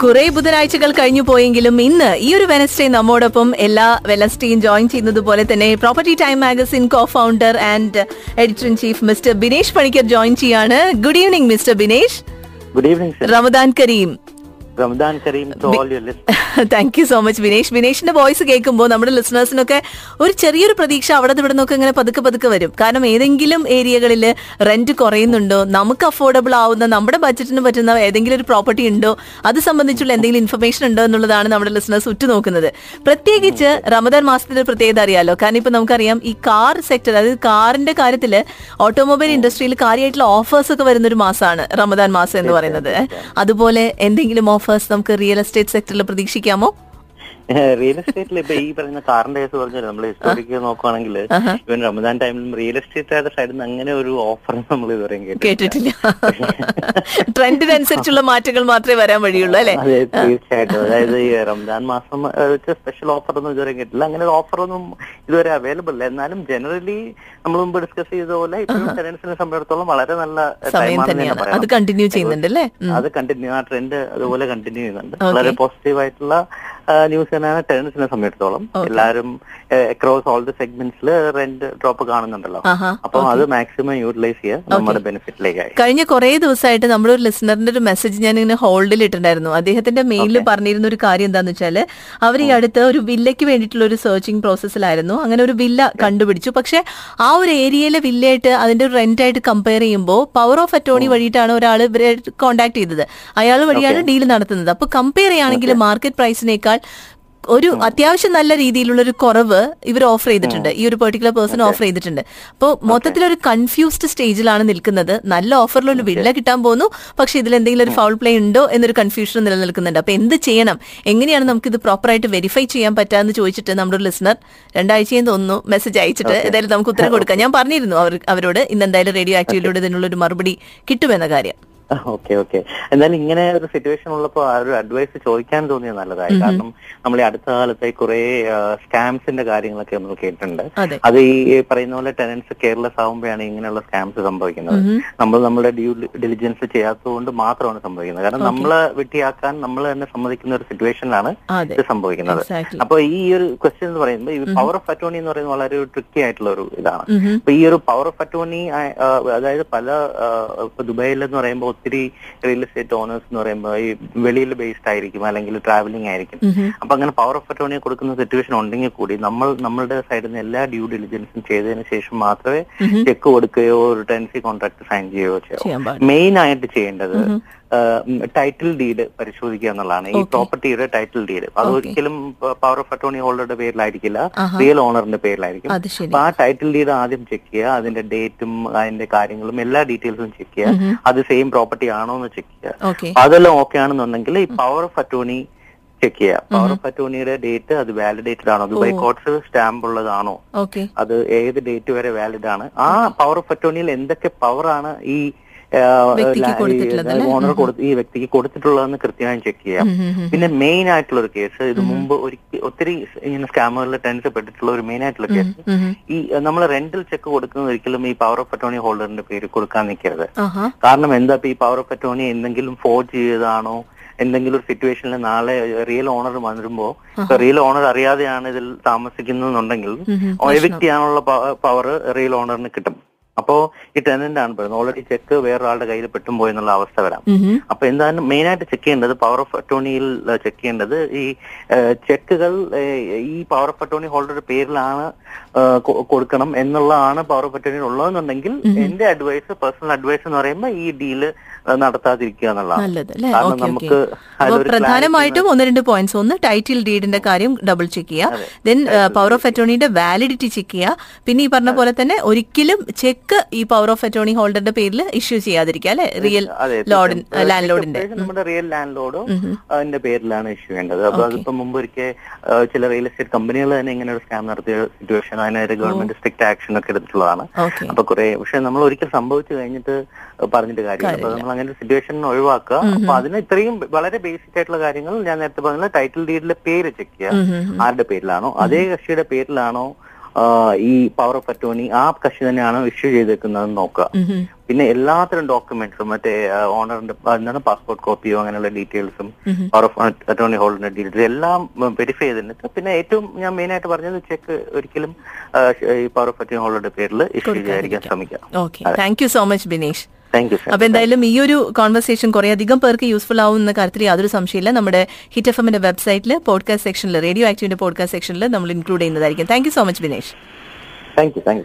കുറെ ബുധനാഴ്ചകൾ കഴിഞ്ഞു പോയെങ്കിലും ഇന്ന് ഈ ഒരു വെനസ്ഡേ നമ്മോടൊപ്പം എല്ലാ വെനസ്ഡേയും ജോയിൻ ചെയ്യുന്നത് പോലെ തന്നെ property time magazine co founder and editor in chief mister Binesh Panicker join ചെയ്യാണ് good evening mister Binesh good evening Ramadan Kareem Ramadan Kareem to all your list thank you so much Vinesh വിനേഷിന്റെ voice കേൾക്കുമ്പോൾ നമ്മുടെ ലിസണേഴ്സിനൊക്കെ ഒരു ചെറിയൊരു പ്രതീക്ഷ അവിടെ ഇവിടെ നിന്നൊക്കെ ഇങ്ങനെ പതുക്കെ പതുക്കെ വരും. കാരണം ഏതെങ്കിലും ഏരിയകളിൽ റെന്റ് കുറയുന്നുണ്ടോ നമുക്ക് അഫോർഡബിൾ ആവുന്ന നമ്മുടെ ബജറ്റിന് പറ്റുന്ന ഏതെങ്കിലും ഒരു പ്രോപ്പർട്ടി ഉണ്ടോ അത് സംബന്ധിച്ചുള്ള എന്തെങ്കിലും ഇൻഫർമേഷൻ ഉണ്ടോ എന്നുള്ളതാണ് നമ്മുടെ ലിസണേഴ്സ് ഉറ്റുനോക്കുന്നത്. പ്രത്യേകിച്ച് റമദാൻ മാസത്തിന്റെ പ്രത്യേകത അറിയാലോ. കാരണം ഇപ്പൊ നമുക്കറിയാം ഈ കാർ സെക്ടർ അതായത് കാറിന്റെ കാര്യത്തിൽ ഓട്ടോമൊബൈൽ ഇൻഡസ്ട്രിയിൽ കാര്യമായിട്ടുള്ള ഓഫേഴ്സ് ഒക്കെ വരുന്ന ഒരു മാസമാണ് റമദാൻ മാസം എന്ന് പറയുന്നത്. അതുപോലെ എന്തെങ്കിലും ഓഫേഴ്സ് നമുക്ക് റിയൽ എസ്റ്റേറ്റ് സെക്ടറിൽ പ്രതീക്ഷിക്കാമോ? റിയൽ എസ്റ്റേറ്റിൽ ഇപ്പൊ ഈ പറയുന്ന കാറിന്റെ കേസ് പറഞ്ഞാൽ നമ്മൾ ഹിസ്റ്റോറിക്ക് നോക്കുവാണെങ്കിൽ ഇവൻ റമദാൻ ടൈമിലും റിയൽ എസ്റ്റേറ്റ് സൈഡിൽ നിന്ന് അങ്ങനെ ഒരു ഓഫർ നമ്മൾ ഇതുവരെ കേട്ടിട്ടില്ല. ട്രെൻഡിനനുസരിച്ചുള്ള മാറ്റങ്ങൾ മാത്രമേ വരാൻ വഴിയുള്ളൂ അല്ലെ? അതെ തീർച്ചയായിട്ടും. അതായത് ഈ റംസാൻ മാസം സ്പെഷ്യൽ ഓഫർ ഒന്നും ഇതുവരെ കേട്ടില്ല അങ്ങനെ ഒരു ഓഫറൊന്നും ഒന്നും ഇതുവരെ അവൈലബിൾ അല്ല എന്നാലും ജനറലി നമ്മൾ മുമ്പ് ഡിസ്കസ് ചെയ്ത പോലെ ഇപ്പോഴും ടെനൻസിനെ സംബന്ധിച്ചിടത്തോളം വളരെ നല്ല അത് കണ്ടിന്യൂ ചെയ്യുന്നുണ്ട് അല്ലേ? അത് കണ്ടിന്യൂ ആ ട്രെൻഡ് അതുപോലെ കണ്ടിന്യൂ ചെയ്യുന്നുണ്ട്. വളരെ പോസിറ്റീവ് ആയിട്ടുള്ള ന്യൂസ് തന്നെയാണ് ടെനൻസിനെ സംബന്ധിച്ചിടത്തോളം എല്ലാവരും അക്രോസ് ഓൾ ദി സെഗ്മെന്റ്സിൽ റെന്റ് ഡ്രോപ്പ് കാണുന്നുണ്ടല്ലോ. അപ്പൊ അത് മാക്സിമം യൂട്ടിലൈസ് ചെയ്യുക നമ്മുടെ ബെനിഫിറ്റിലേക്കായി കഴിഞ്ഞ കുറെ ദിവസമായിട്ട് നമ്മളൊരു ലിസണറിന്റെ ഒരു മെസ്സേജ് ഞാൻ ഇങ്ങനെ ഹോൾഡിൽ ഇട്ടിട്ടുണ്ടായിരുന്നു. അദ്ദേഹത്തിന്റെ മെയിലിൽ പറഞ്ഞിരുന്ന ഒരു കാര്യം എന്താന്ന് വെച്ചാൽ അവർ ഈ അടുത്ത് ഒരു വില്ലയ്ക്ക് വേണ്ടിയിട്ടുള്ള ഒരു സെർച്ചിങ് പ്രോസസ്സിലായിരുന്നു അങ്ങനെ ഒരു വില്ല കണ്ടുപിടിച്ചു. പക്ഷെ ആ ഒരു ഏരിയയിലെ വില്ലയായിട്ട് അതിന്റെ ഒരു റെന്റ് ആയിട്ട് കമ്പയർ ചെയ്യുമ്പോൾ പവർ ഓഫ് അറ്റോണി വഴിയിട്ടാണ് ഒരാൾ ഇവരെ കോൺടാക്ട് ചെയ്തത്. അയാൾ വഴിയാണ് ഡീൽ നടത്തുന്നത്. അപ്പൊ കമ്പയർ ചെയ്യുകയാണെങ്കിൽ മാർക്കറ്റ് പ്രൈസിനേക്കാൾ ഒരു അത്യാവശ്യം നല്ല രീതിയിലുള്ള ഒരു കുറവ് ഇവർ ഓഫർ ചെയ്തിട്ടുണ്ട്. ഈ ഒരു പെർട്ടിക്കുലർ പേഴ്സൺ ഓഫർ ചെയ്തിട്ടുണ്ട്. അപ്പോൾ മൊത്തത്തിൽ ഒരു കൺഫ്യൂസ്ഡ് സ്റ്റേജിലാണ് നിൽക്കുന്നത്. നല്ല ഓഫറിൽ ഒരു വില്ല കിട്ടാൻ പോകുന്നു പക്ഷെ ഇതിൽ എന്തെങ്കിലും ഒരു ഫൗൾ പ്ലേ ഉണ്ടോ എന്നൊരു കൺഫ്യൂഷൻ നിലനിൽക്കുന്നുണ്ട്. അപ്പൊ എന്ത് ചെയ്യണം? എങ്ങനെയാണ് നമുക്ക് ഇത് പ്രോപ്പറായിട്ട് വെരിഫൈ ചെയ്യാൻ പറ്റാന്ന് ചോദിച്ചിട്ട് നമ്മുടെ ഒരു ലിസണർ രണ്ടാഴ്ചയും തോന്നുന്നു മെസ്സേജ് അയച്ചിട്ട് ഏതായാലും നമുക്ക് ഉത്തരം കൊടുക്കാം. ഞാൻ പറഞ്ഞിരുന്നു അവർ അവരോട് ഇന്ന് എന്തായാലും റേഡിയോ ആക്റ്റീവിലൂടെ ഇതിനുള്ള ഒരു മറുപടി കിട്ടുമെന്ന കാര്യം. Okay okay. എന്തായാലും ഇങ്ങനെ ഒരു സിറ്റുവേഷൻ ഉള്ളപ്പോൾ ആ ഒരു അഡ്വൈസ് ചോദിക്കാൻ തോന്നിയത് നല്ലതായി. കാരണം നമ്മൾ ഈ അടുത്ത കാലത്തെ കുറെ സ്കാംസിന്റെ കാര്യങ്ങളൊക്കെ നമ്മൾ കേട്ടിട്ടുണ്ട്. അത്. ഈ പറയുന്ന പോലെ ടെനൻസ് കെയർലെസ് ആകുമ്പോഴാണ് ഇങ്ങനെയുള്ള സ്കാംസ് സംഭവിക്കുന്നത്. നമ്മൾ നമ്മുടെ ഡ്യൂ ഡിലിജൻസ് ചെയ്യാത്തതുകൊണ്ട് മാത്രമാണ് സംഭവിക്കുന്നത്. കാരണം നമ്മളെ വെട്ടിയാക്കാൻ നമ്മൾ തന്നെ സമ്മതിക്കുന്ന ഒരു സിറ്റുവേഷനിലാണ് ഇത് സംഭവിക്കുന്നത്. അപ്പൊ ഈ ഒരു ക്വസ്റ്റ്യൻ എന്ന് പറയുമ്പോൾ ഈ പവർ ഓഫ് അറ്റോണി എന്ന് പറയുന്നത് വളരെ ട്രിക്കി ആയിട്ടുള്ള ഒരു ഇതാണ്. അപ്പൊ ഈ ഒരു പവർ ഓഫ് അറ്റോണി അതായത് പല ഇപ്പൊ ദുബായിൽ എന്ന് പറയുമ്പോൾ ഒത്തിരി റിയൽ എസ്റ്റേറ്റ് ഓണേഴ്സ് എന്ന് പറയുമ്പോൾ ഈ വെളിയിൽ ബേസ്ഡ് ആയിരിക്കും അല്ലെങ്കിൽ ട്രാവലിംഗ് ആയിരിക്കും. അപ്പൊ അങ്ങനെ പവർ ഓഫ് അറ്റോണി കൊടുക്കുന്ന സിറ്റുവേഷൻ ഉണ്ടെങ്കിൽ കൂടി നമ്മൾ നമ്മളുടെ സൈഡിൽ നിന്ന് എല്ലാ ഡ്യൂ ഡെലിജൻസും ചെയ്തതിന് ശേഷം മാത്രമേ ചെക്ക് കൊടുക്കുകയോ ഒരു ടെൻസി കോൺട്രാക്ട് സൈൻ ചെയ്യുകയോ ചെയ്യാം മെയിൻ ആയിട്ട് ചെയ്യേണ്ടത് ടൈറ്റിൽ ഡീഡ് പരിശോധിക്കുക എന്നുള്ളതാണ്. ഈ പ്രോപ്പർട്ടിയുടെ ടൈറ്റിൽ ഡീഡ് അത് ഒരിക്കലും പവർ ഓഫ് അറ്റോർണി ഹോൾഡറുടെ പേരിലായിരിക്കില്ല. റിയൽ ഓണറിന്റെ പേരിലായിരിക്കും. അപ്പൊ ആ ടൈറ്റിൽ ഡീഡ് ആദ്യം ചെക്ക് ചെയ്യുക. അതിന്റെ ഡേറ്റും അതിന്റെ കാര്യങ്ങളും എല്ലാ ഡീറ്റെയിൽസും ചെക്ക് ചെയ്യുക. അത് സെയിം പ്രോപ്പർട്ടി ആണോ എന്ന് ചെക്ക് ചെയ്യുക. അതെല്ലാം ഓക്കെ ആണെന്നുണ്ടെങ്കിൽ ഈ പവർ ഓഫ് അറ്റോർണി ചെക്ക് ചെയ്യുക. പവർ ഓഫ് അറ്റോർണിയുടെ ഡേറ്റ് അത് വാലിഡേറ്റഡ് ആണോ? ദുബായ് കോർട്സ് സ്റ്റാമ്പ് ഉള്ളതാണോ? അത് ഏത് ഡേറ്റ് വരെ വാലിഡ് ആണ്? ആ പവർ ഓഫ് അറ്റോർണിയിൽ എന്തൊക്കെ പവർ ആണ് ഈ വ്യക്തിക്ക് കൊടുത്ത്? ഓണർ ഈ വ്യക്തിക്ക് കൊടുത്തിട്ടുള്ളതെന്ന് കൃത്യമായി ചെക്ക് ചെയ്യാം. പിന്നെ മെയിൻ ആയിട്ടുള്ള ഒരു കേസ് ഇത് മുമ്പ് ഒരിക്കൽ ഒത്തിരി ഇങ്ങനെ സ്കാമുകളിൽ ടെൻസ് പെട്ടിട്ടുള്ള ഒരു മെയിൻ ആയിട്ടുള്ള കേസ് ഈ നമ്മൾ റെന്റൽ ചെക്ക് കൊടുക്കുന്നത് ഒരിക്കലും ഈ പവർ ഓഫ് അറ്റോണി ഹോൾഡറിന്റെ പേര് കൊടുക്കാൻ നിൽക്കരുത്. കാരണം എന്താ ഈ പവർ ഓഫ് അറ്റോണി എന്തെങ്കിലും ഫോർജ് ചെയ്തതാണോ എന്തെങ്കിലും ഒരു സിറ്റുവേഷനിൽ നാളെ റിയൽ ഓണർ വരുമ്പോ റിയൽ ഓണർ അറിയാതെയാണ് ഇതിൽ താമസിക്കുന്നുണ്ടെങ്കിൽ വ്യക്തിയാണുള്ള പവർ റിയൽ ഓണറിന് കിട്ടും. അപ്പോ ഈ ടെനന്റ് ആണ് പറയുന്നത്. ഓൾറെഡി ചെക്ക് വേറൊരാളുടെ കയ്യിൽ പെട്ടും പോയി എന്നുള്ള അവസ്ഥ വരാം. അപ്പൊ എന്താണ് മെയിൻ ആയിട്ട് ചെക്ക് ചെയ്യേണ്ടത് പവർ ഓഫ് അറ്റോണിയിൽ ചെക്ക് ചെയ്യേണ്ടത് ഈ ചെക്കുകൾ ഈ പവർ ഓഫ് അറ്റോണി ഹോൾഡറുടെ പേരിലാണ് കൊടുക്കണം എന്നുള്ളതാണ് പവർ ഓഫ് അറ്റോണിയിൽ ഉള്ളതെന്നുണ്ടെങ്കിൽ എന്റെ അഡ്വൈസ് പേഴ്സണൽ അഡ്വൈസ് എന്ന് പറയുമ്പോൾ ഈ ഡീൽ നടത്താതിരിക്കുക എന്നുള്ളതാണ്. കാരണം നമുക്ക് പ്രധാനമായിട്ടും ഒന്ന് രണ്ട് പോയിന്റ്സ് ഒന്ന് ടൈറ്റിൽ ഡീഡിന്റെ കാര്യം ഡബിൾ ചെക്ക് ചെയ്യുക. ദെൻ പവർ ഓഫ് അറ്റോണിന്റെ വാലിഡിറ്റി ചെക്ക് ചെയ്യുക. പിന്നെ ഈ പറഞ്ഞ പോലെ തന്നെ ഒരിക്കലും ചെക്ക് ഈ പവർ ഓഫ് അറ്റോണി ഹോൾഡറിന്റെ പേരിൽ ഇഷ്യൂ ചെയ്യാതിരിക്കുക അല്ലെ? റിയൽ ലോഡിൻ ലാൻഡ് ലോഡിന്റെ നമ്മുടെ റിയൽ ലാൻഡ് ലോഡോ അതിന്റെ പേരിലാണ് ഇഷ്യൂ ചെയ്യേണ്ടത്. അപ്പൊ അതിപ്പോ മുമ്പ് ഒരിക്കൽ ചില റിയൽ എസ്റ്റേറ്റ് കമ്പനികൾ തന്നെ ഇങ്ങനെ ഒരു സ്കാം നടത്തിയ സിറ്റുവേഷൻ അതിനൊരു ഗവൺമെന്റ് സ്ട്രിക്ട് ആക്ഷൻ ഒക്കെ എടുത്തിട്ടുള്ളതാണ്. അപ്പൊ കുറെ പക്ഷെ നമ്മൾ ഒരിക്കൽ സംഭവിച്ചു കഴിഞ്ഞിട്ട് പറഞ്ഞിട്ട് കാര്യമില്ല. അപ്പൊ നമ്മൾ അങ്ങനെ ഒരു സിറ്റുവേഷൻ ഒഴിവാക്കുക അപ്പൊ അതിന് ഇത്രയും വളരെ ബേസിക് ആയിട്ടുള്ള കാര്യങ്ങൾ ഞാൻ നേരത്തെ പറഞ്ഞ ടൈറ്റിൽ ഡീഡിലെ പേര് ചെക്ക് ചെയ്യുക. ആരുടെ പേരിലാണോ? അതേ കക്ഷിയുടെ പേരിലാണോ ഈ പവർ ഓഫ് അറ്റോണി ആ കക്ഷി തന്നെയാണ് ഇഷ്യൂ ചെയ്തേക്കുന്നതെന്ന് നോക്കുക. പിന്നെ എല്ലാത്തരം ഡോക്യുമെന്റ്സും മറ്റേ ഓണറിന്റെ എന്താണ് പാസ്പോർട്ട് കോപ്പിയോ അങ്ങനെയുള്ള ഡീറ്റെയിൽസും പവർ ഓഫ് അറ്റോണി ഹോൾഡറിന്റെ ഡീറ്റെയിൽസ് എല്ലാം വെരിഫൈ ചെയ്തിട്ട് പിന്നെ ഏറ്റവും ഞാൻ മെയിൻ ആയിട്ട് പറഞ്ഞത് ചെക്ക് ഒരിക്കലും ഈ പവർ ഓഫ് അറ്റോണി ഹോൾഡറുടെ പേരിൽ ഇഷ്യൂ ചെയ്യാതിരിക്കാൻ ശ്രമിക്കുക. Okay thank you so much Binesh thank you അപ്പൊ എന്തായാലും ഈ ഒരു കോൺവെർസേഷൻ കുറെ അധികം പേർക്ക് യൂസ്ഫുൾ ആവും എന്ന കാര്യത്തിൽ യാതൊരു സംശയമില്ല നമ്മുടെ ഹിറ്റ് എഫ് എമ്മിന്റെ വെബ്സൈറ്റിൽ പോഡ്കാസ്റ്റ് സെക്ഷനിൽ റേഡിയോ ആക്റ്റീവിന്റെ പോഡ്കാസ്റ്റ് സെക്ഷനിൽ നമ്മൾ ഇൻക്ലൂഡ് ചെയ്യുന്നതായിരിക്കും. Thank you so much Binesh thank you thank you